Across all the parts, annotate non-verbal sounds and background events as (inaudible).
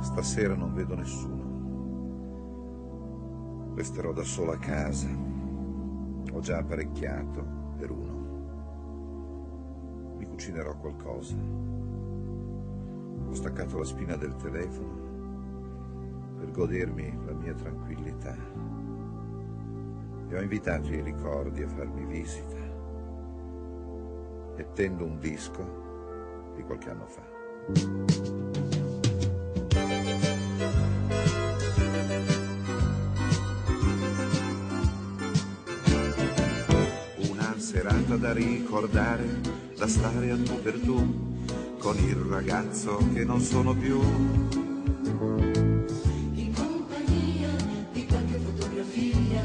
Stasera non vedo nessuno. Resterò da solo a casa. Ho già apparecchiato per uno. Mi cucinerò qualcosa. Ho staccato la spina del telefono per godermi la mia tranquillità. E ho invitato i ricordi a farmi visita. E tendo un disco di qualche anno fa. Da ricordare, da stare a tu per tu, con il ragazzo che non sono più. in compagnia di qualche fotografia,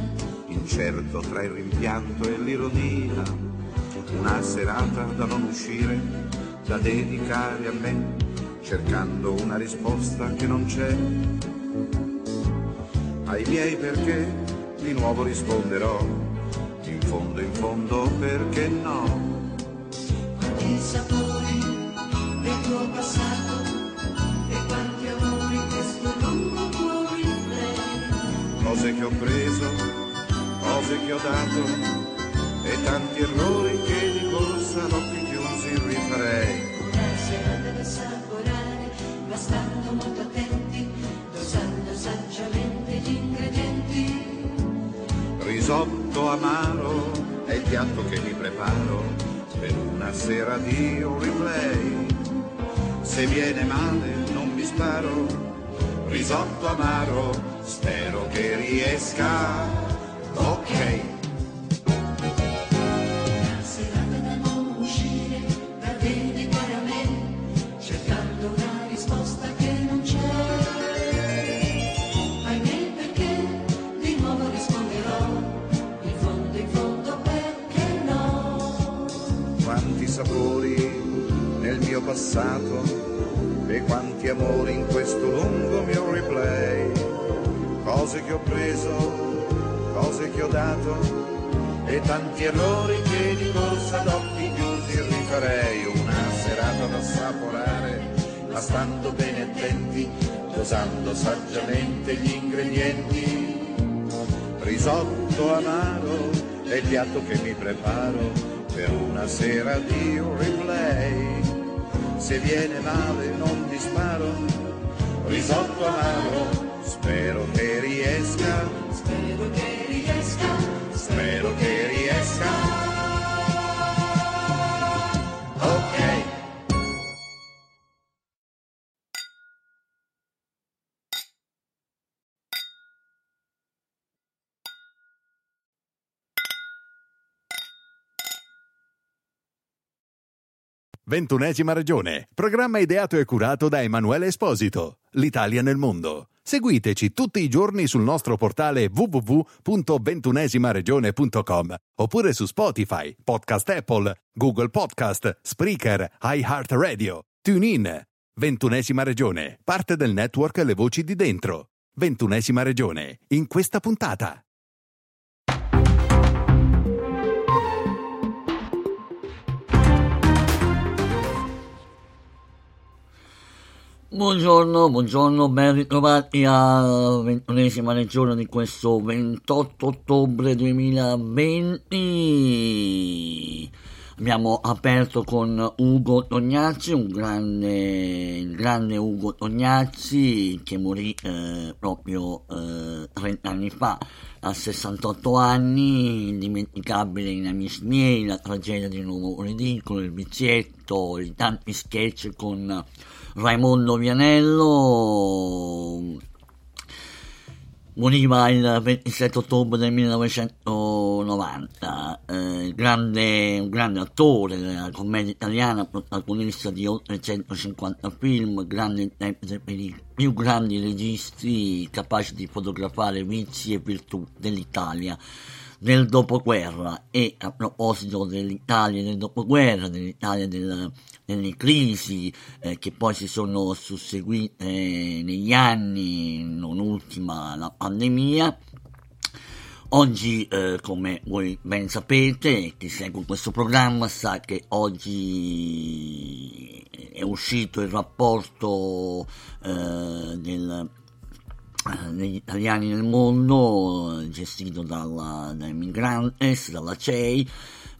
incerto tra il rimpianto e l'ironia, una serata da non uscire, da dedicare a me, cercando una risposta che non c'è. Ai miei perché di nuovo risponderò, in fondo in fondo perché no. quanti sapori del tuo passato e quanti amori questo lungo tuo replay. Cose che ho preso, cose che ho dato e tanti errori che di corsa occhi chiusi rifarei. Una serata da assaporare, ma stando molto attenti, dosando saggiamente gli ingredienti. Risotto amaro il piatto che mi preparo per una sera di un replay. Se viene male non mi sparo. Risotto amaro, spero che riesca. Passato e quanti amori in questo lungo mio replay. Cose che ho preso, cose che ho dato e tanti errori che di corsa ad occhi chiusi rifarei. Una serata da assaporare, ma stando bene attenti, dosando saggiamente gli ingredienti. Risotto amaro è il piatto che mi preparo per una sera di un replay. Se viene male non disparo, risotto amaro, spero che riesca, Ventunesima regione, programma ideato e curato da Emanuele Esposito, l'Italia nel mondo. Seguiteci tutti i giorni sul nostro portale www.ventunesimaregione.com oppure su Spotify, Podcast Apple, Google Podcast, Spreaker, iHeartRadio, TuneIn. Ventunesima regione, parte del network Le Voci di Dentro. Ventunesima regione, in questa puntata. Buongiorno, buongiorno, ben ritrovati alla ventunesima lezione di questo 28 ottobre 2020. Abbiamo aperto con Ugo Tognazzi, un grande, grande Ugo Tognazzi che morì eh, proprio eh, 30 anni fa, a 68 anni, indimenticabile in Amici miei, la tragedia di Nuovo Ridicolo, il vizietto, i tanti sketch con Raimondo Vianello. Moriva il 27 ottobre del 1990, eh, grande, un grande attore della commedia italiana, protagonista di oltre 150 film, grande interprete per i più grandi registi capaci di fotografare vizi e virtù dell'Italia del dopoguerra. E a proposito dell'Italia del dopoguerra, dell'Italia del, delle crisi eh, che poi si sono susseguite negli anni, non ultima la pandemia, Oggi, eh, come voi ben sapete, chi segue questo programma sa che oggi è uscito il rapporto eh, del, eh, degli italiani nel mondo gestito dalla, dai Migrantes, dalla CEI,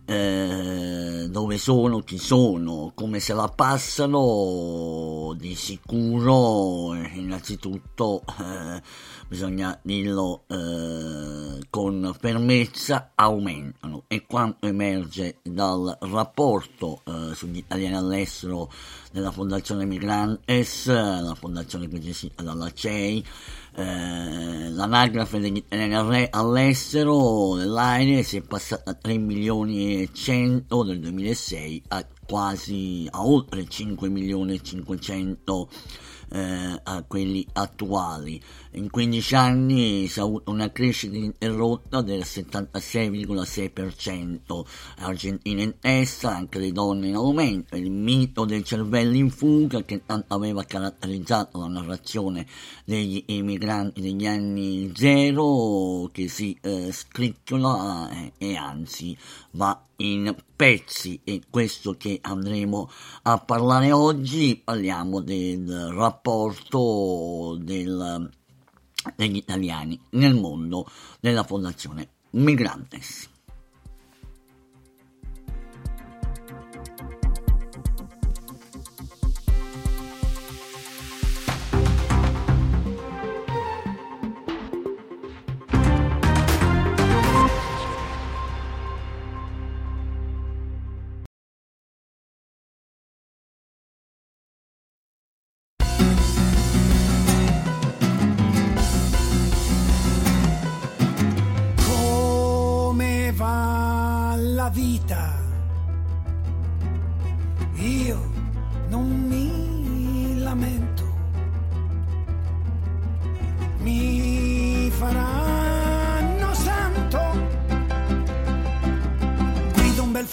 eh, dove sono, chi sono, come se la passano, di sicuro innanzitutto eh, bisogna dirlo eh, con fermezza, aumentano. E quanto emerge dal rapporto eh, sugli italiani all'estero della Fondazione Migrantes, la fondazione che gestita dalla CEI, eh, l'anagrafe degli all'estero dell'AIRE si è passata da 3 milioni e 100 nel 2006 a quasi a oltre 5 milioni e 500 eh, a quelli attuali. In 15 anni si è avuto una crescita interrotta del 76,6%, Argentina in testa, anche le donne in aumento, il mito del cervello in fuga che tanto aveva caratterizzato la narrazione degli emigranti degli anni zero che si eh, scricchiola eh, e anzi va in pezzi. E questo che andremo a parlare oggi parliamo del rapporto del, degli italiani nel mondo della fondazione Migrantes.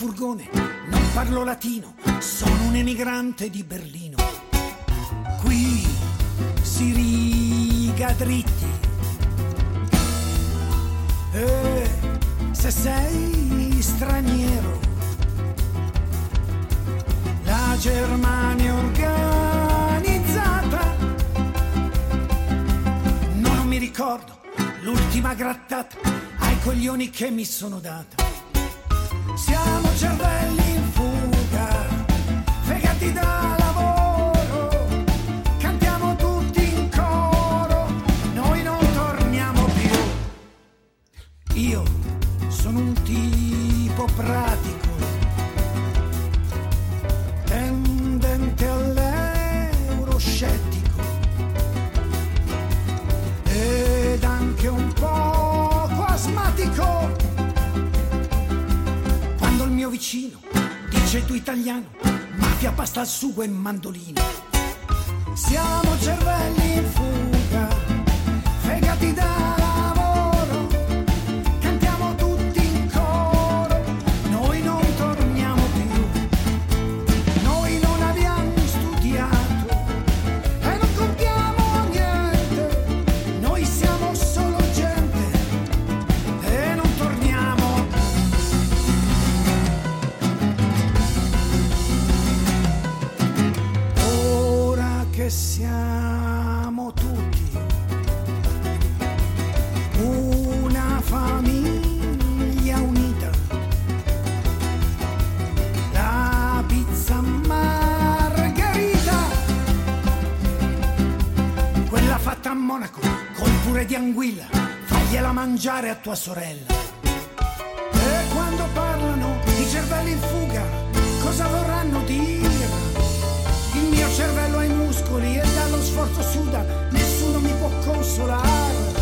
Furgone, non parlo latino, sono un emigrante di Berlino. Qui si riga dritti. E se sei straniero, la Germania organizzata. No, non mi ricordo l'ultima grattata ai coglioni che mi sono data. Siamo cervelli in fuga, fegati da lavoro, cantiamo tutti in coro, noi non torniamo più. Io sono un tipo pratico, vicino dice tu italiano, mafia, pasta al sugo e mandolino. Siamo cervelli in fuga, fegati da tua sorella. E quando parlano i cervelli in fuga, cosa vorranno dire? Il mio cervello ha i muscoli e dallo sforzo suda, nessuno mi può consolare.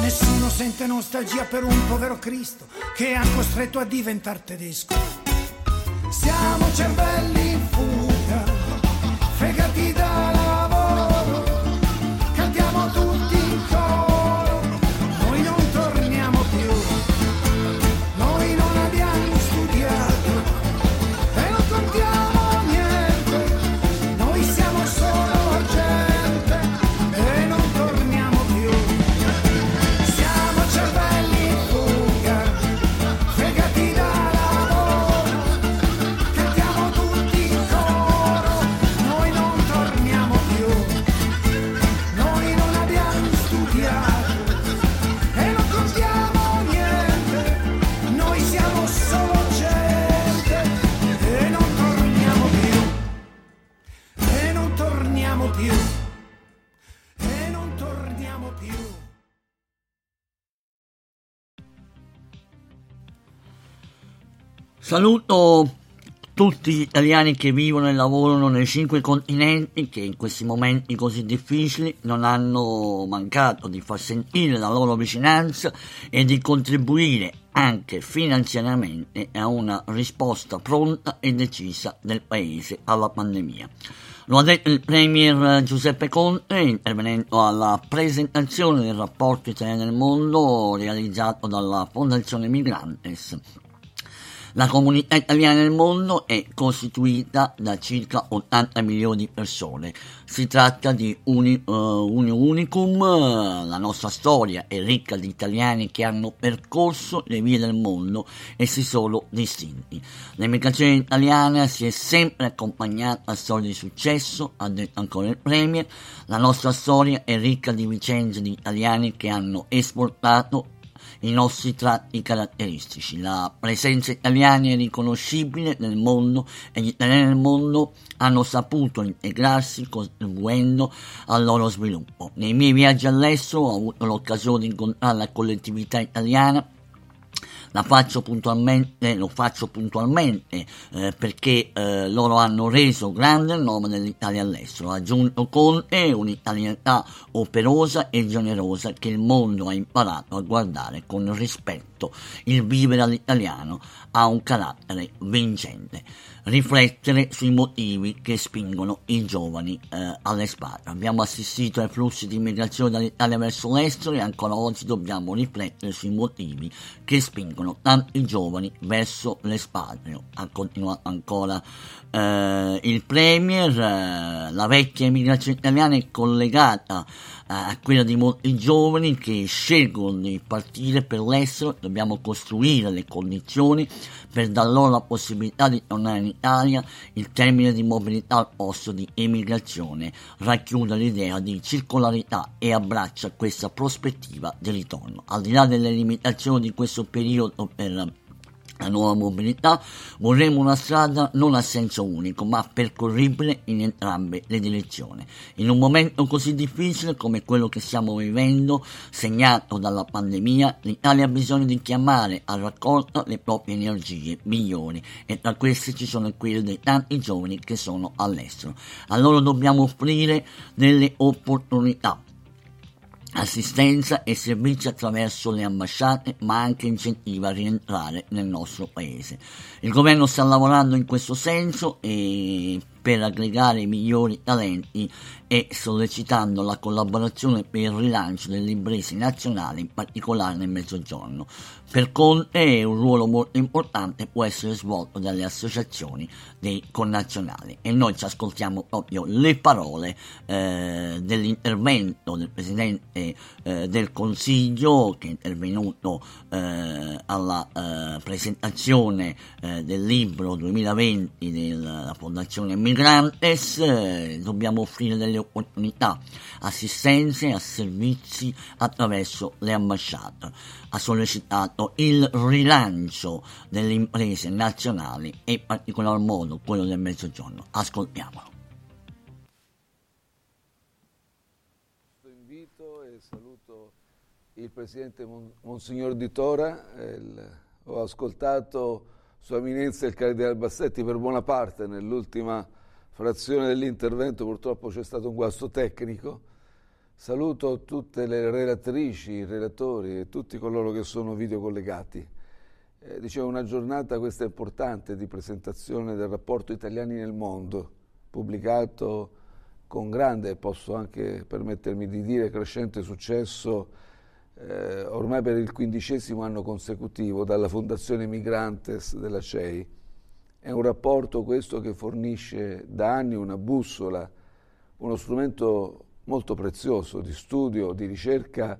Nessuno sente nostalgia per un povero Cristo che ha costretto a diventare tedesco. Siamo cervelli in fuga, Saluto tutti gli italiani che vivono e lavorano nei cinque continenti che in questi momenti così difficili non hanno mancato di far sentire la loro vicinanza e di contribuire anche finanziariamente a una risposta pronta e decisa del Paese alla pandemia. Lo ha detto il Premier Giuseppe Conte intervenendo alla presentazione del rapporto italiano nel mondo realizzato dalla Fondazione Migrantes la comunità italiana nel mondo è costituita da circa 80 milioni di persone. Si tratta di un, uh, un unicum, la nostra storia è ricca di italiani che hanno percorso le vie del mondo e si sono distinti. L'emigrazione italiana si è sempre accompagnata a storie di successo, ha detto ancora il Premier. La nostra storia è ricca di vicende di italiani che hanno esportato i nostri tratti caratteristici. La presenza italiana è riconoscibile nel mondo e gli italiani nel mondo hanno saputo integrarsi contribuendo al loro sviluppo. Nei miei viaggi all'estero ho avuto l'occasione di incontrare la collettività italiana la faccio puntualmente, lo faccio puntualmente eh, perché eh, loro hanno reso grande il nome dell'Italia all'estero. Ha aggiunto Conte un'italianità operosa e generosa che il mondo ha imparato a guardare con rispetto. Il vivere all'italiano ha un carattere vincente riflettere sui motivi che spingono i giovani eh, alle spalle. Abbiamo assistito ai flussi di immigrazione dall'Italia verso l'estero e ancora oggi dobbiamo riflettere sui motivi che spingono tanti giovani verso l'espatrio. Ha continuato ancora eh, il Premier, eh, la vecchia immigrazione italiana è collegata a quella di molti giovani che scelgono di partire per l'estero, dobbiamo costruire le condizioni per dar loro la possibilità di tornare in Italia, il termine di mobilità al posto di emigrazione racchiude l'idea di circolarità e abbraccia questa prospettiva di ritorno. Al di là delle limitazioni di questo periodo per la nuova mobilità, vorremmo una strada non a senso unico, ma percorribile in entrambe le direzioni. In un momento così difficile come quello che stiamo vivendo, segnato dalla pandemia, l'Italia ha bisogno di chiamare a raccolta le proprie energie migliori e tra queste ci sono quelle dei tanti giovani che sono all'estero. A loro dobbiamo offrire delle opportunità assistenza e servizi attraverso le ambasciate, ma anche incentiva a rientrare nel nostro paese. Il governo sta lavorando in questo senso per aggregare i migliori talenti e sollecitando la collaborazione per il rilancio delle imprese nazionali, in particolare nel Mezzogiorno. Per Conte un ruolo molto importante può essere svolto dalle associazioni dei connazionali e noi ci ascoltiamo proprio le parole eh, dell'intervento del Presidente eh, del Consiglio che è intervenuto eh, alla eh, presentazione eh, del libro 2020 della Fondazione Migrantes, eh, dobbiamo offrire delle opportunità, assistenze a servizi attraverso le ambasciate. Ha sollecitato il rilancio delle imprese nazionali e in particolar modo quello del Mezzogiorno. Ascoltiamolo. Invito e saluto il Presidente Monsignor Di Tora, il, ho ascoltato Sua Eminenza il Cardinale Bassetti per buona parte nell'ultima frazione dell'intervento purtroppo c'è stato un guasto tecnico. Saluto tutte le relatrici, i relatori e tutti coloro che sono videocollegati. Eh, dicevo, una giornata questa importante di presentazione del rapporto Italiani nel mondo, pubblicato con grande, posso anche permettermi di dire, crescente successo eh, ormai per il quindicesimo anno consecutivo dalla Fondazione Migrantes della CEI è un rapporto questo che fornisce da anni una bussola, uno strumento molto prezioso di studio, di ricerca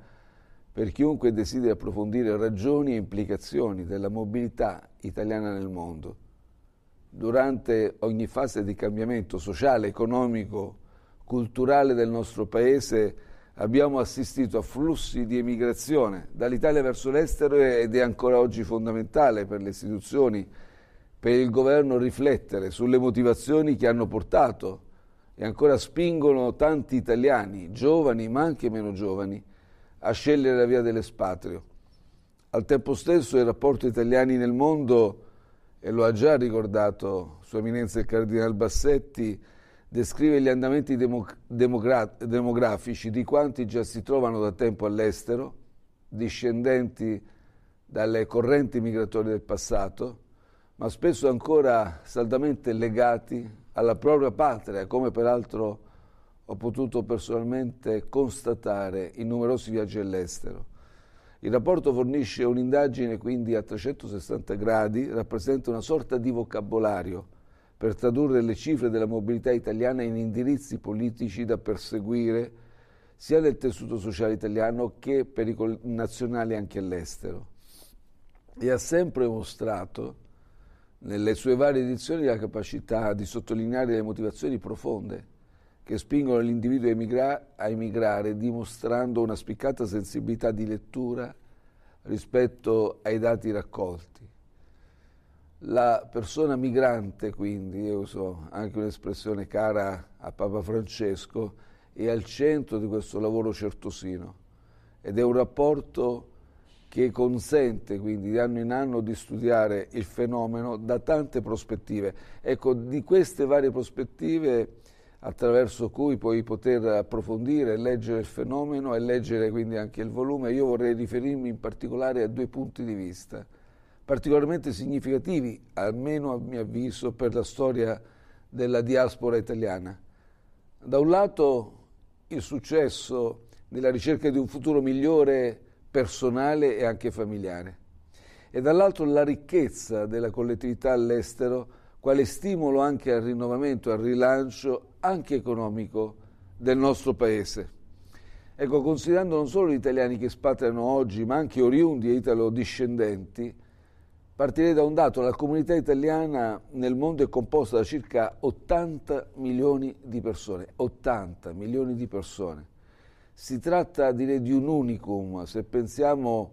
per chiunque desideri approfondire ragioni e implicazioni della mobilità italiana nel mondo. Durante ogni fase di cambiamento sociale, economico, culturale del nostro Paese abbiamo assistito a flussi di emigrazione dall'Italia verso l'estero ed è ancora oggi fondamentale per le istituzioni, per il governo riflettere sulle motivazioni che hanno portato e ancora spingono tanti italiani, giovani ma anche meno giovani, a scegliere la via dell'espatrio. Al tempo stesso i rapporti italiani nel mondo, e lo ha già ricordato Sua Eminenza il Cardinale Bassetti, descrive gli andamenti democ- demogra- demografici di quanti già si trovano da tempo all'estero, discendenti dalle correnti migratorie del passato, ma spesso ancora saldamente legati alla propria patria, come peraltro ho potuto personalmente constatare in numerosi viaggi all'estero. Il rapporto fornisce un'indagine quindi a 360 gradi, rappresenta una sorta di vocabolario per tradurre le cifre della mobilità italiana in indirizzi politici da perseguire sia nel tessuto sociale italiano che per i nazionali anche all'estero. E ha sempre mostrato nelle sue varie edizioni la capacità di sottolineare le motivazioni profonde che spingono l'individuo a, emigra- a emigrare, dimostrando una spiccata sensibilità di lettura rispetto ai dati raccolti. La persona migrante, quindi, io uso anche un'espressione cara a Papa Francesco, è al centro di questo lavoro certosino ed è un rapporto che consente quindi di anno in anno di studiare il fenomeno da tante prospettive. Ecco, di queste varie prospettive attraverso cui puoi poter approfondire, leggere il fenomeno e leggere quindi anche il volume, io vorrei riferirmi in particolare a due punti di vista particolarmente significativi, almeno a mio avviso, per la storia della diaspora italiana. Da un lato il successo nella ricerca di un futuro migliore personale e anche familiare e dall'altro la ricchezza della collettività all'estero quale stimolo anche al rinnovamento, al rilancio anche economico del nostro Paese. Ecco, considerando non solo gli italiani che spatriano oggi, ma anche oriundi e italo-discendenti, Partirei da un dato, la comunità italiana nel mondo è composta da circa 80 milioni di persone, 80 milioni di persone. Si tratta direi di un unicum, se pensiamo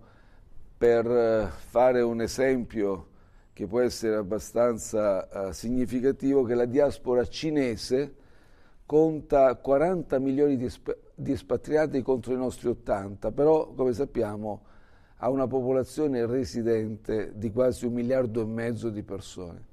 per eh, fare un esempio che può essere abbastanza uh, significativo, che la diaspora cinese conta 40 milioni di, esp- di espatriati contro i nostri 80, però come sappiamo a una popolazione residente di quasi un miliardo e mezzo di persone.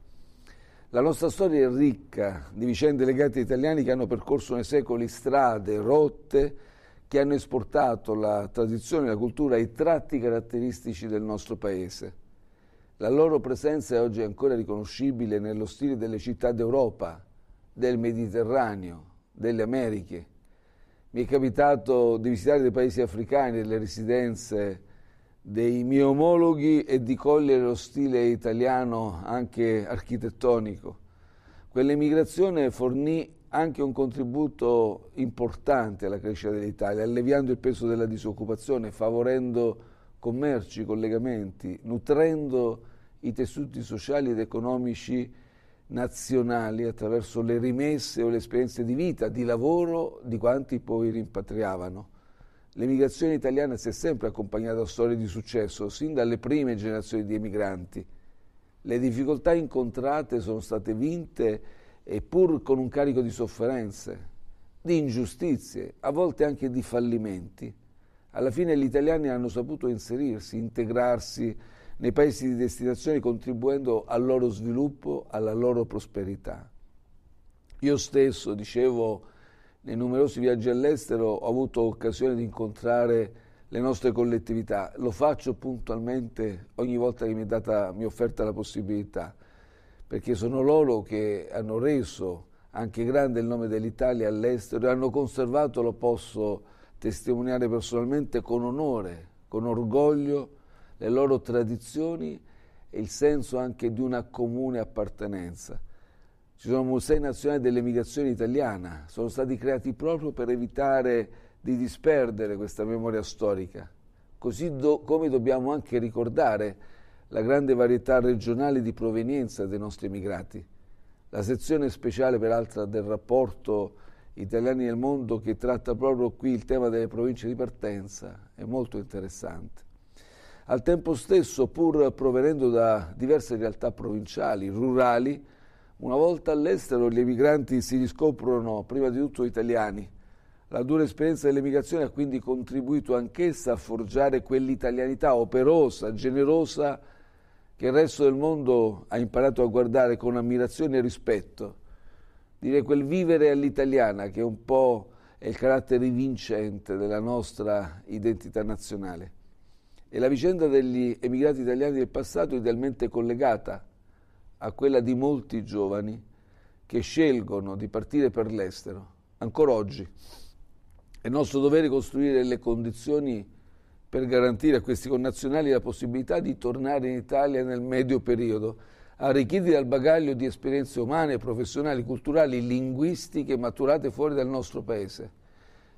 La nostra storia è ricca di vicende legate ai italiani che hanno percorso nei secoli strade, rotte, che hanno esportato la tradizione, la cultura e i tratti caratteristici del nostro paese. La loro presenza è oggi ancora riconoscibile nello stile delle città d'Europa, del Mediterraneo, delle Americhe. Mi è capitato di visitare dei paesi africani, delle residenze dei miei omologhi e di cogliere lo stile italiano anche architettonico. Quell'emigrazione fornì anche un contributo importante alla crescita dell'Italia, alleviando il peso della disoccupazione, favorendo commerci, collegamenti, nutrendo i tessuti sociali ed economici nazionali attraverso le rimesse o le esperienze di vita, di lavoro di quanti poi rimpatriavano. L'emigrazione italiana si è sempre accompagnata a storie di successo, sin dalle prime generazioni di emigranti. Le difficoltà incontrate sono state vinte e pur con un carico di sofferenze, di ingiustizie, a volte anche di fallimenti. Alla fine gli italiani hanno saputo inserirsi, integrarsi nei paesi di destinazione contribuendo al loro sviluppo, alla loro prosperità. Io stesso, dicevo, nei numerosi viaggi all'estero ho avuto occasione di incontrare le nostre collettività. Lo faccio puntualmente ogni volta che mi è data, mi è offerta la possibilità, perché sono loro che hanno reso anche grande il nome dell'Italia all'estero e hanno conservato, lo posso testimoniare personalmente, con onore, con orgoglio, le loro tradizioni e il senso anche di una comune appartenenza. Ci sono musei nazionali dell'emigrazione italiana, sono stati creati proprio per evitare di disperdere questa memoria storica, così do, come dobbiamo anche ricordare la grande varietà regionale di provenienza dei nostri emigrati. La sezione speciale, peraltro, del rapporto italiani nel mondo che tratta proprio qui il tema delle province di partenza, è molto interessante. Al tempo stesso, pur provenendo da diverse realtà provinciali, rurali, una volta all'estero gli emigranti si riscoprono prima di tutto italiani. La dura esperienza dell'emigrazione ha quindi contribuito anch'essa a forgiare quell'italianità operosa, generosa, che il resto del mondo ha imparato a guardare con ammirazione e rispetto. Direi quel vivere all'italiana che è un po' il carattere vincente della nostra identità nazionale. E la vicenda degli emigrati italiani del passato è idealmente collegata a quella di molti giovani che scelgono di partire per l'estero. Ancora oggi è nostro dovere costruire le condizioni per garantire a questi connazionali la possibilità di tornare in Italia nel medio periodo, arricchiti dal bagaglio di esperienze umane, professionali, culturali, linguistiche maturate fuori dal nostro paese,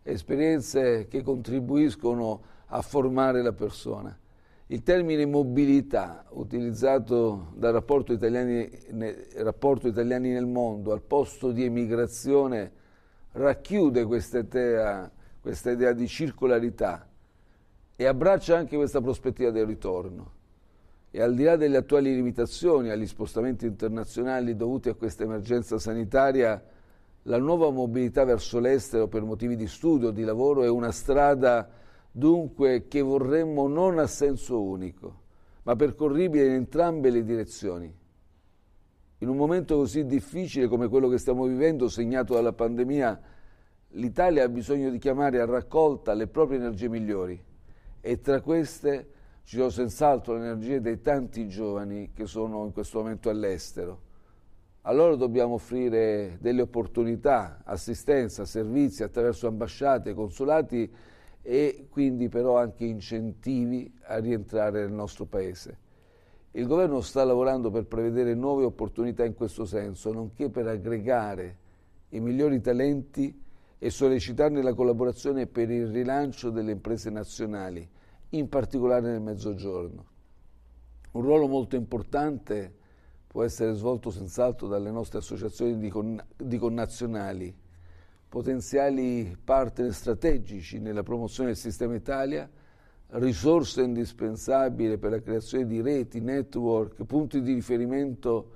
esperienze che contribuiscono a formare la persona. Il termine mobilità, utilizzato dal rapporto italiani, rapporto italiani nel mondo al posto di emigrazione, racchiude questa idea, questa idea di circolarità e abbraccia anche questa prospettiva del ritorno. E al di là delle attuali limitazioni agli spostamenti internazionali dovuti a questa emergenza sanitaria, la nuova mobilità verso l'estero per motivi di studio, di lavoro è una strada dunque che vorremmo non a senso unico, ma percorribile in entrambe le direzioni. In un momento così difficile come quello che stiamo vivendo, segnato dalla pandemia, l'Italia ha bisogno di chiamare a raccolta le proprie energie migliori e tra queste ci sono senz'altro le energie dei tanti giovani che sono in questo momento all'estero. A loro dobbiamo offrire delle opportunità, assistenza, servizi attraverso ambasciate, consolati e quindi però anche incentivi a rientrare nel nostro Paese. Il governo sta lavorando per prevedere nuove opportunità in questo senso, nonché per aggregare i migliori talenti e sollecitarne la collaborazione per il rilancio delle imprese nazionali, in particolare nel Mezzogiorno. Un ruolo molto importante può essere svolto senz'altro dalle nostre associazioni di, con, di connazionali, potenziali partner strategici nella promozione del sistema Italia, risorse indispensabili per la creazione di reti, network, punti di riferimento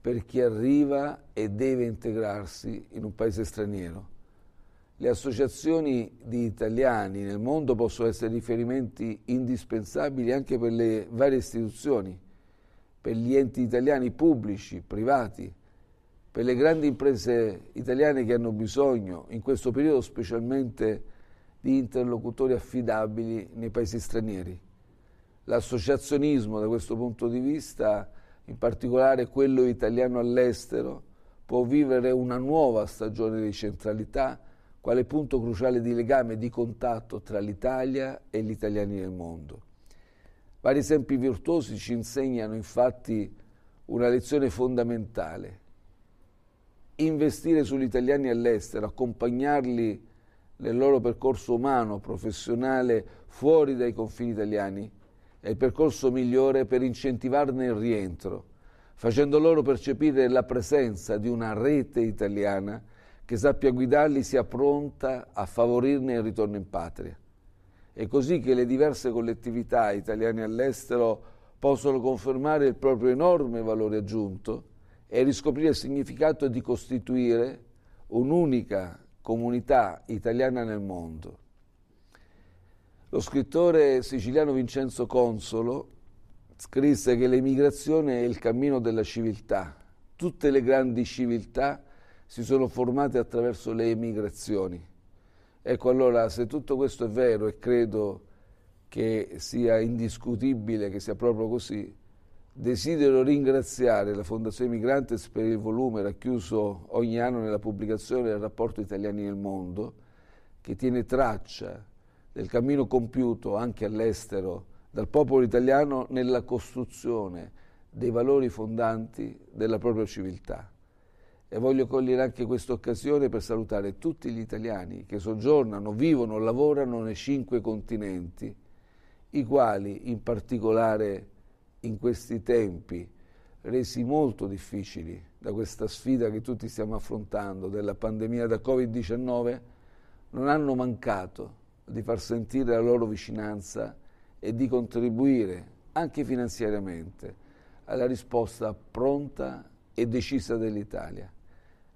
per chi arriva e deve integrarsi in un paese straniero. Le associazioni di italiani nel mondo possono essere riferimenti indispensabili anche per le varie istituzioni, per gli enti italiani pubblici, privati, per le grandi imprese italiane che hanno bisogno in questo periodo specialmente di interlocutori affidabili nei paesi stranieri. L'associazionismo da questo punto di vista, in particolare quello italiano all'estero, può vivere una nuova stagione di centralità quale punto cruciale di legame e di contatto tra l'Italia e gli italiani nel mondo. Vari esempi virtuosi ci insegnano infatti una lezione fondamentale investire sugli italiani all'estero, accompagnarli nel loro percorso umano, professionale, fuori dai confini italiani, è il percorso migliore per incentivarne il rientro, facendo loro percepire la presenza di una rete italiana che sappia guidarli sia pronta a favorirne il ritorno in patria. È così che le diverse collettività italiane all'estero possono confermare il proprio enorme valore aggiunto e riscoprire il significato di costituire un'unica comunità italiana nel mondo. Lo scrittore siciliano Vincenzo Consolo scrisse che l'emigrazione è il cammino della civiltà. Tutte le grandi civiltà si sono formate attraverso le emigrazioni. Ecco allora, se tutto questo è vero e credo che sia indiscutibile che sia proprio così, Desidero ringraziare la Fondazione Migrantes per il volume racchiuso ogni anno nella pubblicazione del rapporto Italiani nel Mondo, che tiene traccia del cammino compiuto anche all'estero dal popolo italiano nella costruzione dei valori fondanti della propria civiltà. E voglio cogliere anche questa occasione per salutare tutti gli italiani che soggiornano, vivono, lavorano nei cinque continenti, i quali in particolare in questi tempi resi molto difficili da questa sfida che tutti stiamo affrontando, della pandemia da Covid-19, non hanno mancato di far sentire la loro vicinanza e di contribuire anche finanziariamente alla risposta pronta e decisa dell'Italia.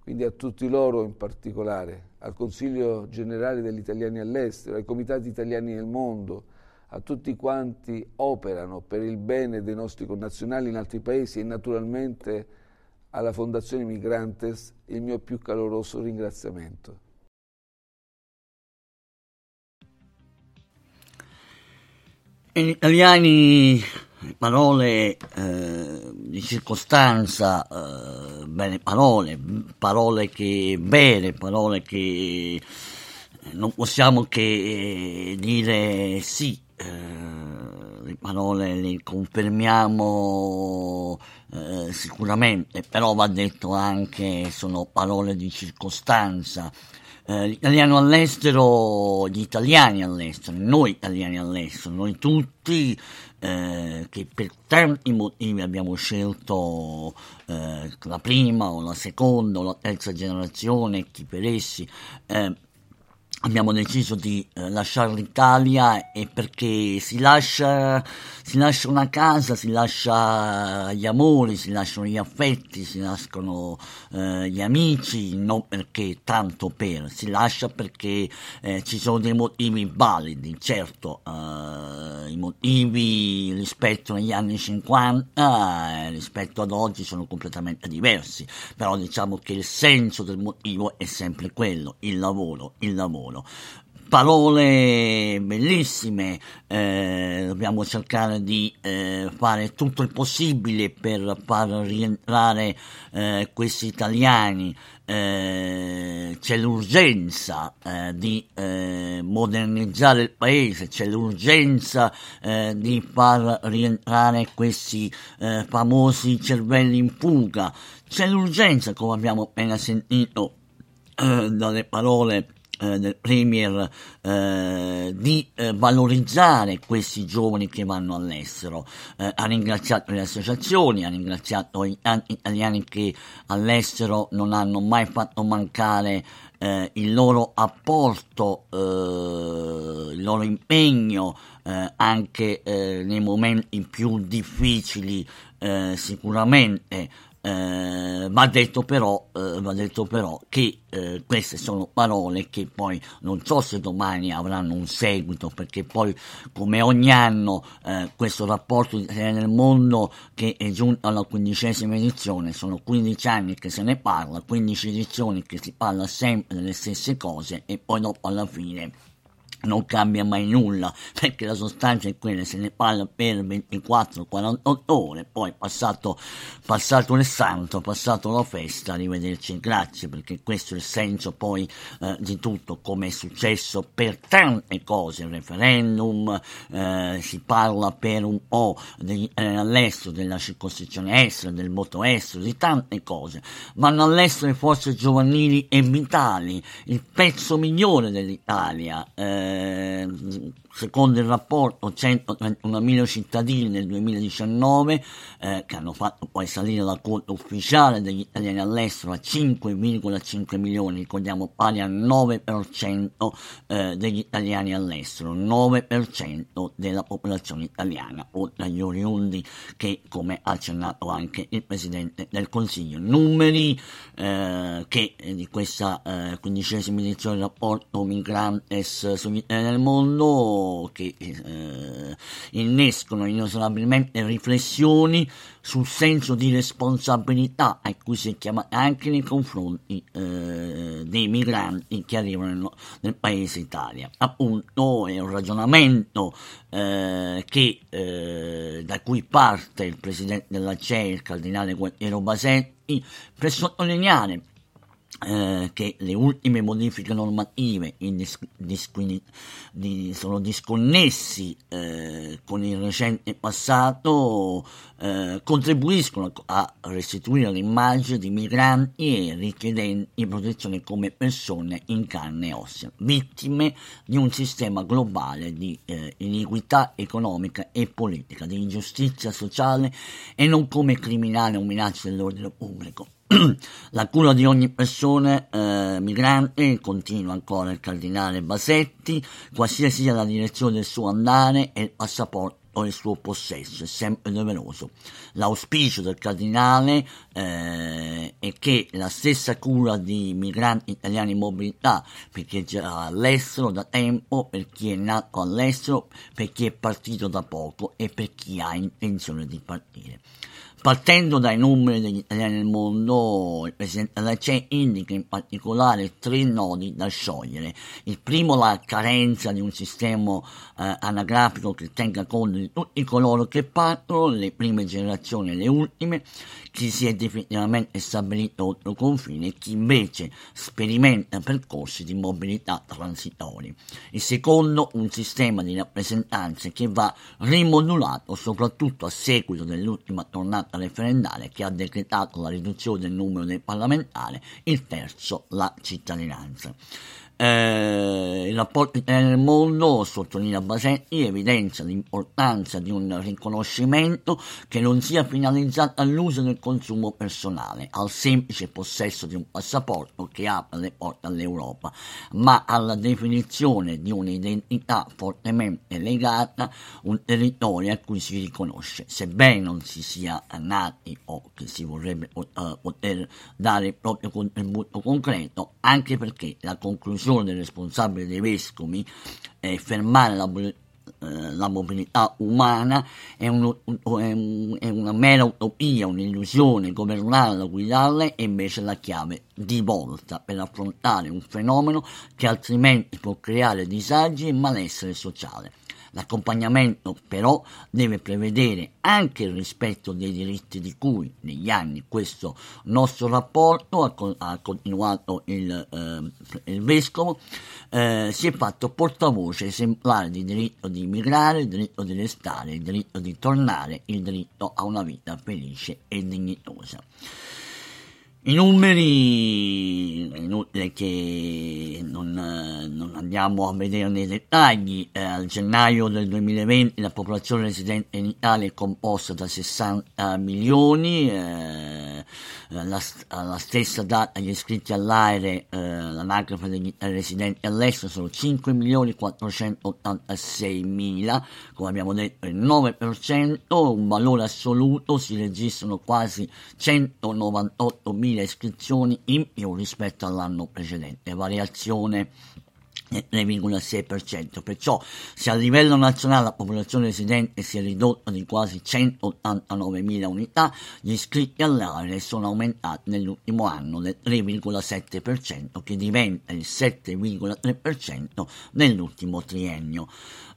Quindi a tutti loro in particolare, al Consiglio generale degli italiani all'estero, ai comitati italiani nel mondo, a tutti quanti operano per il bene dei nostri connazionali in altri paesi e naturalmente alla Fondazione Migrantes il mio più caloroso ringraziamento. In italiani parole eh, di circostanza, eh, bene parole, parole che vere, parole che non possiamo che dire sì, eh, le parole le confermiamo eh, sicuramente, però va detto anche sono parole di circostanza. Eh, l'italiano all'estero, gli italiani all'estero, noi italiani all'estero, noi tutti eh, che per tanti motivi abbiamo scelto eh, la prima o la seconda o la terza generazione, chi per essi, eh, abbiamo deciso di eh, lasciare l'Italia e perché si lascia, si lascia una casa, si lascia gli amori, si lasciano gli affetti, si lasciano eh, gli amici, non perché tanto per, si lascia perché eh, ci sono dei motivi validi, certo eh, i motivi rispetto agli anni 50 eh, rispetto ad oggi sono completamente diversi, però diciamo che il senso del motivo è sempre quello, il lavoro, il lavoro solo. Parole bellissime, eh, dobbiamo cercare di eh, fare tutto il possibile per far rientrare eh, questi italiani. Eh, c'è l'urgenza eh, di eh, modernizzare il paese, c'è l'urgenza di far rientrare questi famosi cervelli in fuga, c'è l'urgenza, come abbiamo appena sentito dalle parole eh, del Premier eh, di eh, valorizzare questi giovani che vanno all'estero. Eh, ha ringraziato le associazioni, ha ringraziato gli italiani che all'estero non hanno mai fatto mancare eh, il loro apporto, il loro impegno anche nei momenti più difficili sicuramente eh, va, detto però, eh, detto però che eh, queste sono parole che poi non so se domani avranno un seguito perché poi come ogni anno eh, questo rapporto nel mondo che è giunto alla quindicesima edizione sono 15 anni che se ne parla 15 edizioni che si parla sempre delle stesse cose e poi dopo alla fine non cambia mai nulla perché la sostanza è quella, se ne parla per 24-48 ore, poi passato, passato il santo, passato la festa, arrivederci, grazie perché questo è il senso poi eh, di tutto, come è successo per tante cose, il referendum, eh, si parla per un po' degli, eh, all'estero della circoscrizione estera, del voto estero, di tante cose, vanno all'estero le forze giovanili e vitali, il pezzo migliore dell'Italia. Eh, eh, secondo il rapporto 131.000 cittadini nel 2019 eh, che hanno fatto poi salire la quota ufficiale degli italiani all'estero a 5,5 milioni, ricordiamo pari al 9% eh, degli italiani all'estero, 9% della popolazione italiana, oltre agli oriundi che come ha accennato anche il Presidente del Consiglio. Numeri eh, che di questa eh, quindicesima edizione del rapporto Migrantes sugli nel mondo che eh, innescono inesorabilmente riflessioni sul senso di responsabilità a cui si è chiamati anche nei confronti eh, dei migranti che arrivano nel paese Italia. Appunto è un ragionamento eh, che, eh, da cui parte il presidente della CEI, il cardinale Gualtiero Basetti, per sottolineare eh, che le ultime modifiche normative dis- disquini- di- sono disconnessi eh, con il recente passato eh, contribuiscono a restituire l'immagine di migranti e richiedenti protezione come persone in carne e ossa, vittime di un sistema globale di eh, iniquità economica e politica, di ingiustizia sociale e non come criminale o minaccia dell'ordine pubblico. (clears throat) La cura di ogni persona eh, migrante, continua ancora il cardinale Basetti, qualsiasi sia la direzione del suo andare e il passaporto o il suo possesso, è sempre doveroso. L'auspicio del cardinale eh, è che la stessa cura di migranti italiani in mobilità, per chi è già all'estero da tempo, per chi è nato all'estero, per chi è partito da poco e per chi ha intenzione di partire. Partendo dai numeri degli italiani nel mondo, il Presidente della CE indica in particolare tre nodi da sciogliere. Il primo, la carenza di un sistema eh, anagrafico che tenga conto di tutti coloro che partono, le prime generazioni e le ultime, chi si è definitivamente stabilito oltre confine e chi invece sperimenta percorsi di mobilità transitori. Il secondo, un sistema di rappresentanze che va rimodulato soprattutto a seguito dell'ultima tornata referendaria che ha decretato la riduzione del numero dei parlamentari, il terzo, la cittadinanza. Eh, il rapporto italiano nel mondo, sottolinea Basetti, evidenzia l'importanza di un riconoscimento che non sia finalizzato all'uso del consumo personale, al semplice possesso di un passaporto che apre le porte all'Europa, ma alla definizione di un'identità fortemente legata a un territorio a cui si riconosce, sebbene non si sia nati o che si vorrebbe uh, poter dare il proprio contributo concreto, anche perché la conclusione decisione responsabile dei vescovi è fermare la, eh, la mobilità umana è, un, è, una mera utopia, un'illusione, governarla, guidarla è invece la chiave di volta per affrontare un fenomeno che altrimenti può creare disagi e malessere sociale. L'accompagnamento però deve prevedere anche il rispetto dei diritti di cui negli anni questo nostro rapporto, ha, ha continuato il, eh, il vescovo, eh, si è fatto portavoce esemplare di diritto di immigrare, il diritto di restare, il diritto di tornare, il diritto a una vita felice e dignitosa. I numeri, è inutile che non, non, andiamo a vedere nei dettagli, eh, al gennaio del 2020 la popolazione residente in Italia è composta da 60 milioni, eh, alla, alla, stessa data gli iscritti all'AIRE, eh, l'anagrafe degli residenti all'estero sono 5 milioni 486 mila, come abbiamo detto il 9%, un valore assoluto si registrano quasi 198 mila iscrizioni in più rispetto all'anno precedente, variazione 3,6%, perciò se a livello nazionale la popolazione residente si è ridotta di quasi 189.000 unità, gli iscritti all'area sono aumentati nell'ultimo anno del 3,7% che diventa il 7,3% nell'ultimo triennio.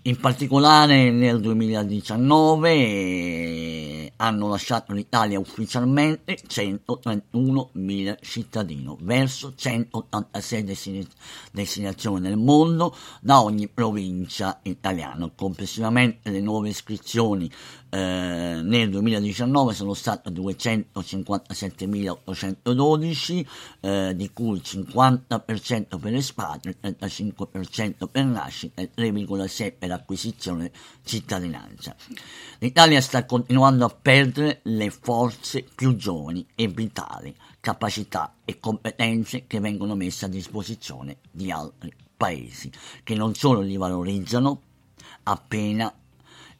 In particolare nel 2019 eh, hanno lasciato l'Italia ufficialmente 131.000 cittadini verso 186 destinazioni nel mondo da ogni provincia italiana. Complessivamente le nuove iscrizioni eh, nel 2019 sono state 257.812, eh, di cui il 50% per espatri, il 35% per nascita e il 3,6% per acquisizione cittadinanza. L'Italia sta continuando a perdere le forze più giovani e vitali, capacità e competenze che vengono messe a disposizione di altri paesi, che non solo li valorizzano appena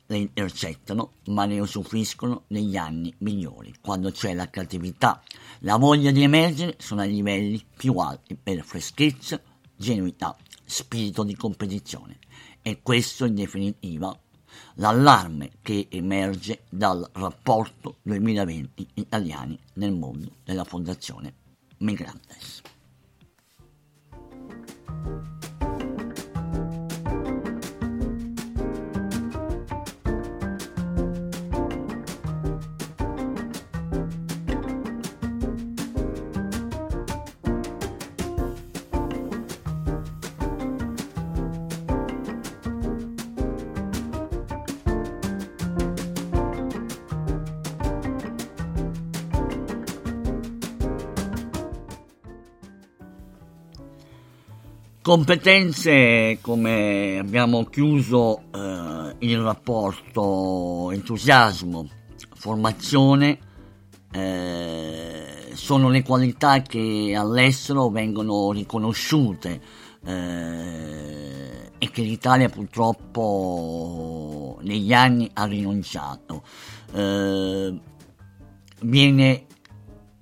le intercettano, ma ne usufruiscono negli anni migliori, quando c'è la creatività, la voglia di emergere sono ai livelli più alti per freschezza, genuità, spirito di competizione. E questo in definitiva l'allarme che emerge dal rapporto 2020 italiani nel mondo della Fondazione Migrantes. Competenze, come abbiamo chiuso eh, il rapporto entusiasmo, formazione, eh, sono le qualità che all'estero vengono riconosciute eh, e che l'Italia purtroppo negli anni ha rinunciato. Eh, viene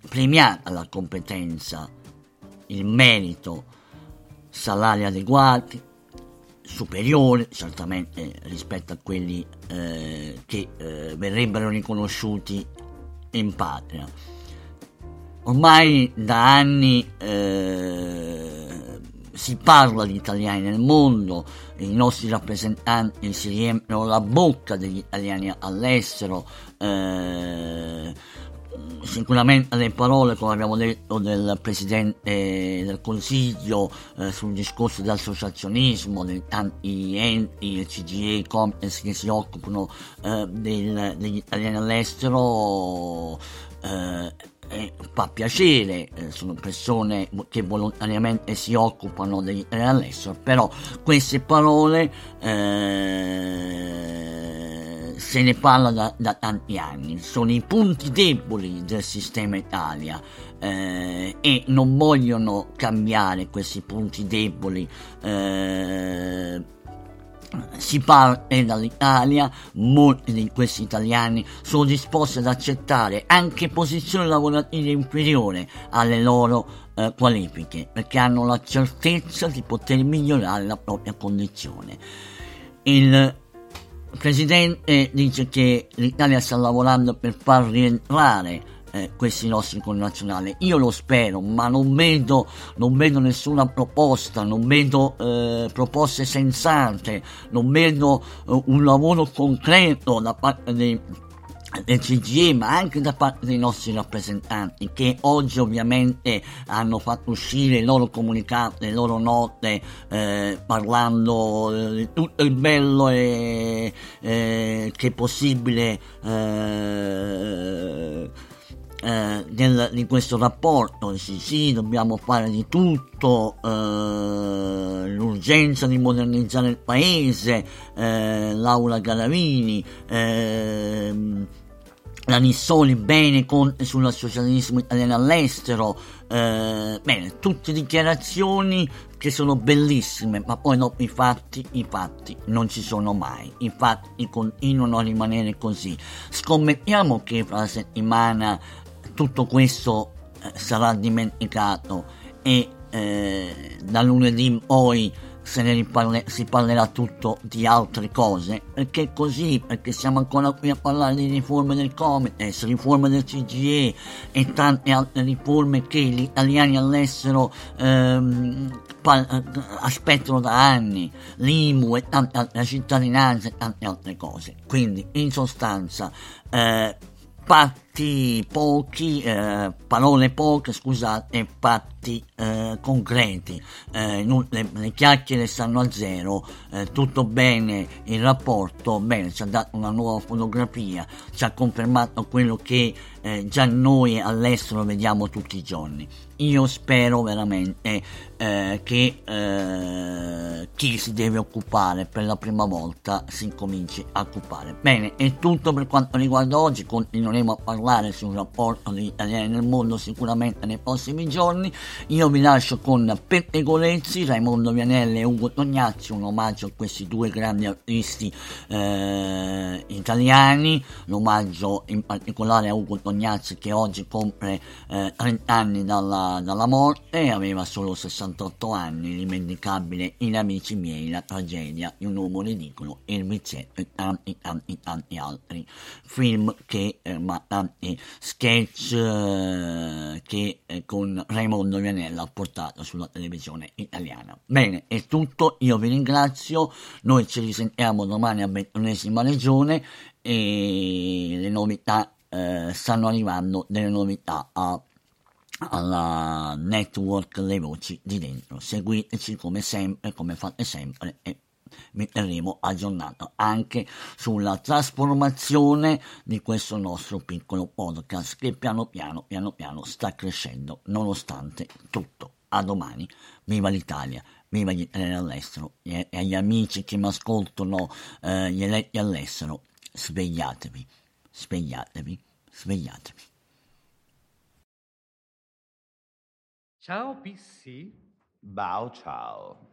premiata la competenza, il merito, salari adeguati, superiori certamente rispetto a quelli eh, che eh, verrebbero riconosciuti in patria. Ormai da anni eh, si parla di italiani nel mondo, i nostri rappresentanti si riempiono la bocca degli italiani all'estero, eh, sicuramente le parole, come abbiamo detto, del Presidente del Consiglio eh, sul discorso dell'associazionismo, dei tanti enti, il CGE, Complex che si occupano eh, del, degli italiani all'estero, eh, fa piacere, eh, sono persone che volontariamente si occupano degli italiani all'estero, però queste parole eh, se ne parla da, da, tanti anni, sono i punti deboli del sistema Italia eh, e non vogliono cambiare questi punti deboli eh, si parte dall'Italia, molti di questi italiani sono disposti ad accettare anche posizioni lavorative inferiori alle loro eh, qualifiche, perché hanno la certezza di poter migliorare la propria condizione. Il Presidente dice che l'Italia sta lavorando per far rientrare eh, questi nostri connazionali. Io lo spero, ma non vedo, non vedo nessuna proposta, non vedo eh, proposte sensate, non vedo eh, un lavoro concreto da parte dei del CGE ma anche da parte dei nostri rappresentanti che oggi ovviamente hanno fatto uscire i loro comunicati, le loro note eh, parlando di tutto il bello e, eh, che è possibile eh, eh, del, di questo rapporto, sì, sì, dobbiamo fare di tutto, eh, l'urgenza di modernizzare il paese, eh, Laura Garavini, ehm, la Nissoli bene con, sull'associazionismo italiano all'estero, eh, bene, tutte dichiarazioni che sono bellissime, ma poi dopo i fatti, i fatti non ci sono mai, i fatti continuano a rimanere così. Scommettiamo che fra la settimana tutto questo eh, sarà dimenticato e eh, da lunedì in poi se ne riparle- si parlerà tutto di altre cose perché così perché siamo ancora qui a parlare di riforme del Comites riforme del CGE e tante altre riforme che gli italiani all'estero ehm, pa- eh, aspettano da anni l'IMU e tante altre, la cittadinanza e tante altre cose. Quindi in sostanza eh, fatti pochi, eh, parole poche, scusate, fatti eh, concreti. Eh, le, le, chiacchiere stanno a zero, eh, tutto bene il rapporto, bene, ci ha dato una nuova fotografia, ci ha confermato quello che eh, già noi all'estero vediamo tutti i giorni. Io spero veramente eh, che eh, chi si deve occupare per la prima volta si cominci a occupare. Bene, è tutto per quanto riguarda oggi, continueremo a parlare sul rapporto degli italiani nel mondo sicuramente nei prossimi giorni. Io vi lascio con Pettegolezzi, Raimondo Vianelli e Ugo Tognazzi, un omaggio a questi due grandi artisti eh, italiani, l'omaggio in particolare a Ugo Tognazzi che oggi compie eh, 30 anni dalla, dalla morte, aveva solo 68 anni, dimenticabile in Amici miei, la tragedia di un uomo ridicolo, il vizietto e tanti tanti tanti altri film che, eh, ma tanti sketch eh, che eh, con Raimondo Vianella ha portato sulla televisione italiana. Bene, è tutto, io vi ringrazio, noi ci risentiamo domani a ventunesima regione e le novità eh, stanno arrivando, delle novità a alla network Le Voci di Dentro. Seguiteci come sempre, come fate sempre e vi terremo aggiornato anche sulla trasformazione di questo nostro piccolo podcast che piano piano, piano piano sta crescendo nonostante tutto. A domani. Viva l'Italia, viva gli italiani all'estero e agli amici che mi ascoltano, eh, gli eletti all'estero, svegliatevi, svegliatevi, svegliatevi. Ciao Pissi. Bao ciao.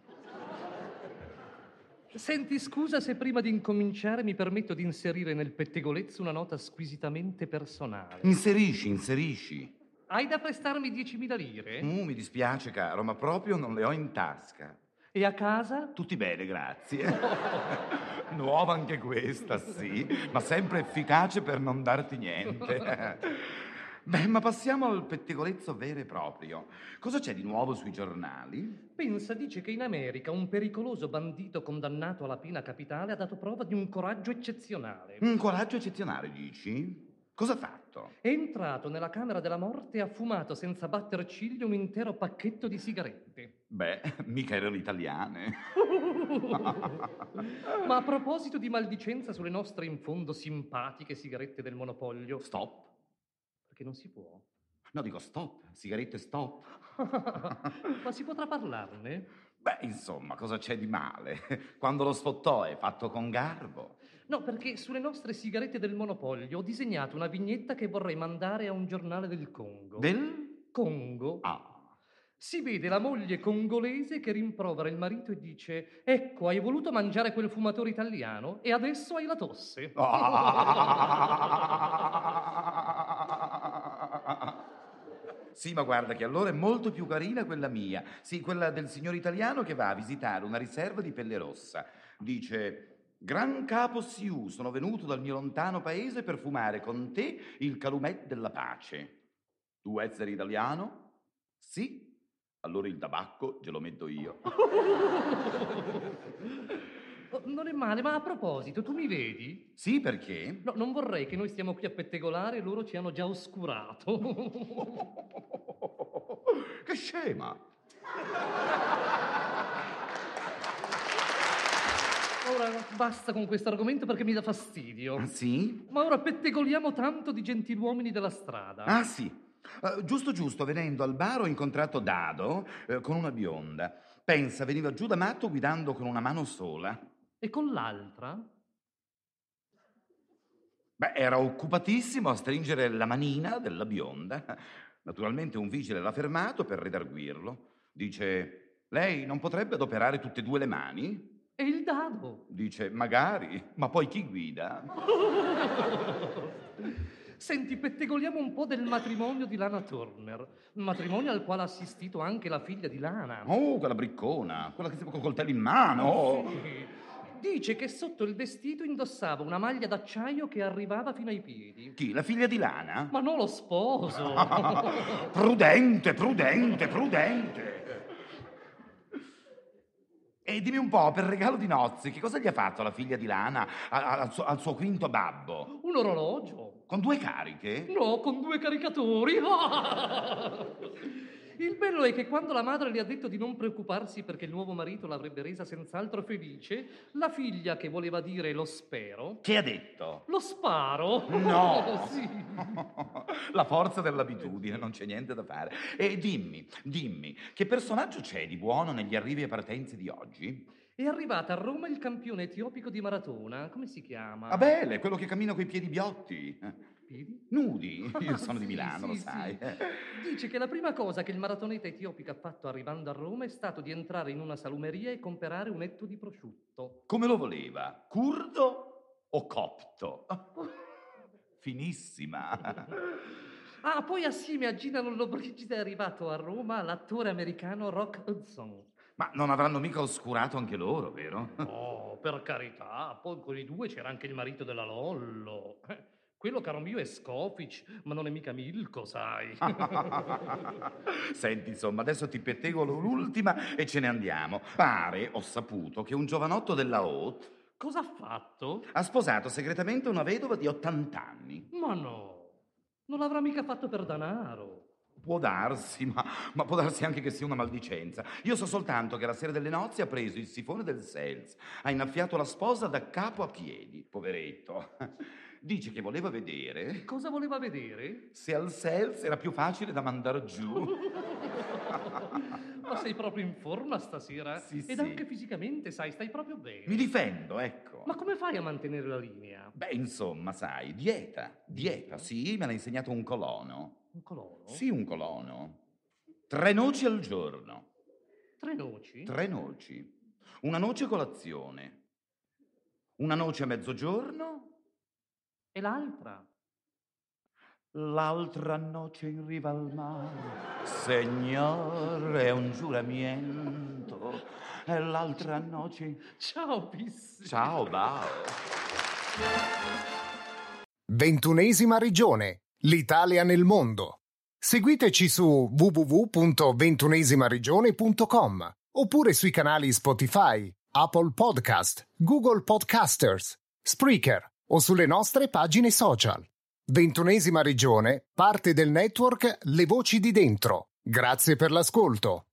Senti, scusa se prima di incominciare mi permetto di inserire nel pettegolezzo una nota squisitamente personale. Inserisci, inserisci. Hai da prestarmi 10.000 lire? Uh, mi dispiace, caro, ma proprio non le ho in tasca. E a casa? Tutti bene, grazie. (laughs) Nuova anche questa, sì, ma sempre efficace per non darti niente. (laughs) Beh, ma passiamo al pettegolezzo vero e proprio. Cosa c'è di nuovo sui giornali? Pensa, dice che in America un pericoloso bandito condannato alla pena capitale ha dato prova di un coraggio eccezionale. Un coraggio eccezionale, dici? Cosa ha fatto? È entrato nella camera della morte e ha fumato senza batter ciglio un intero pacchetto di sigarette. Beh, (laughs) mica erano italiane. (laughs) Ma a proposito di maldicenza sulle nostre in fondo simpatiche sigarette del monopolio, Stop. Perché non si può. No, dico stop, sigarette stop. (laughs) Ma si potrà parlarne? Beh, insomma, cosa c'è di male? Quando lo sfottò è fatto con garbo. No, perché sulle nostre sigarette del monopolio ho disegnato una vignetta che vorrei mandare a un giornale del Congo. Del? Congo? Ah. Si vede la moglie congolese che rimprovera il marito e dice: Ecco, hai voluto mangiare quel fumatore italiano e adesso hai la tosse. (laughs) Sì, ma guarda che allora è molto più carina quella mia. Sì, quella del signor italiano che va a visitare una riserva di pelle rossa. Dice: Gran capo Siu, sono venuto dal mio lontano paese per fumare con te il calumet della pace. Tu essere italiano? Sì. Allora il tabacco glielo metto io. (laughs) Oh, non è male, ma a proposito, tu mi vedi? Sì, perché? No, non vorrei che noi stiamo qui a pettegolare e loro ci hanno già oscurato. (laughs) che scema! Ora basta con questo argomento perché mi dà fastidio. Ah, sì? Ma ora pettegoliamo tanto di gentiluomini della strada. Ah, sì. Eh, giusto, giusto, venendo al bar ho incontrato Dado eh, con una bionda. Pensa, veniva giù da matto guidando con una mano sola. E con l'altra? Beh, era occupatissimo a stringere la manina della bionda. Naturalmente un vigile l'ha fermato per redarguirlo. Dice, lei non potrebbe adoperare tutte e due le mani? E il dado? Dice, magari, ma poi chi guida? (laughs) Senti, pettegoliamo un po' del matrimonio di Lana Turner. Matrimonio al quale ha assistito anche la figlia di Lana. Oh, quella briccona, quella che si col coltello in mano. Sì. Dice che sotto il vestito indossava una maglia d'acciaio che arrivava fino ai piedi. Chi, la figlia di Lana? Ma non lo sposo. (laughs) prudente, prudente, prudente. E dimmi un po', per regalo di nozze, che cosa gli ha fatto la figlia di Lana a- a- al suo, al suo quinto babbo? Un orologio. Con due cariche? No, con due caricatori. (laughs) Il bello è che quando la madre le ha detto di non preoccuparsi perché il nuovo marito l'avrebbe resa senz'altro felice, la figlia, che voleva dire lo spero, Che ha detto? lo sparo. No! (laughs) sì. (laughs) La forza dell'abitudine, non c'è niente da fare. E dimmi, dimmi, che personaggio c'è di buono negli arrivi e partenze di oggi? È arrivata a Roma il campione etiopico di maratona. Come si chiama? Abele, quello che cammina coi piedi biotti. Piedi? Nudi, (laughs) io sono di Sì, Milano, lo sì, sai. sì. Dice che la prima cosa che il maratoneta etiopico ha fatto arrivando a Roma è stato di entrare in una salumeria e comprare un etto di prosciutto. Come lo voleva? Curdo o copto? (laughs) Finissima. (laughs) Ah, poi assieme a Gina Lollobrigida è arrivato a Roma l'attore americano Rock Hudson. Ma non avranno mica oscurato anche loro, vero? Oh, per carità, poi con i due c'era anche il marito della Lollo. Quello, caro mio, è Scofic, ma non è mica Milko, sai. (laughs) Senti, insomma, adesso ti pettegolo l'ultima e ce ne andiamo. Pare, ho saputo, che un giovanotto della Haute Cosa ha fatto? ha sposato segretamente una vedova di 80 anni. Ma no, non l'avrà mica fatto per danaro. Può darsi, ma, ma può darsi anche che sia una maldicenza. Io so soltanto che la sera delle nozze ha preso il sifone del Sels, ha innaffiato la sposa da capo a piedi, poveretto. Dice che voleva vedere Cosa voleva vedere? se al Sels era più facile da mandar giù. (laughs) Ma sei proprio in forma stasera? Sì, Ed sì. anche fisicamente, sai, stai proprio bene. Mi difendo, ecco. Ma come fai a mantenere la linea? Beh, insomma, sai, dieta. Dieta, sì, me l'ha insegnato un colono. Un colono? Sì, un colono. Tre noci al giorno. Tre noci? Tre noci. Una noce a colazione. Una noce a mezzogiorno. E l'altra? L'altra noce in riva al mare. Signor, è un giuramento. E l'altra noce... Ciao, Pissi. Ciao, Bao. Ventunesima regione, l'Italia nel mondo. Seguiteci su www.ventunesimarigione.com oppure sui canali Spotify, Apple Podcast, Google Podcasters, Spreaker o sulle nostre pagine social. Ventunesima regione, parte del network Le Voci di Dentro. Grazie per l'ascolto.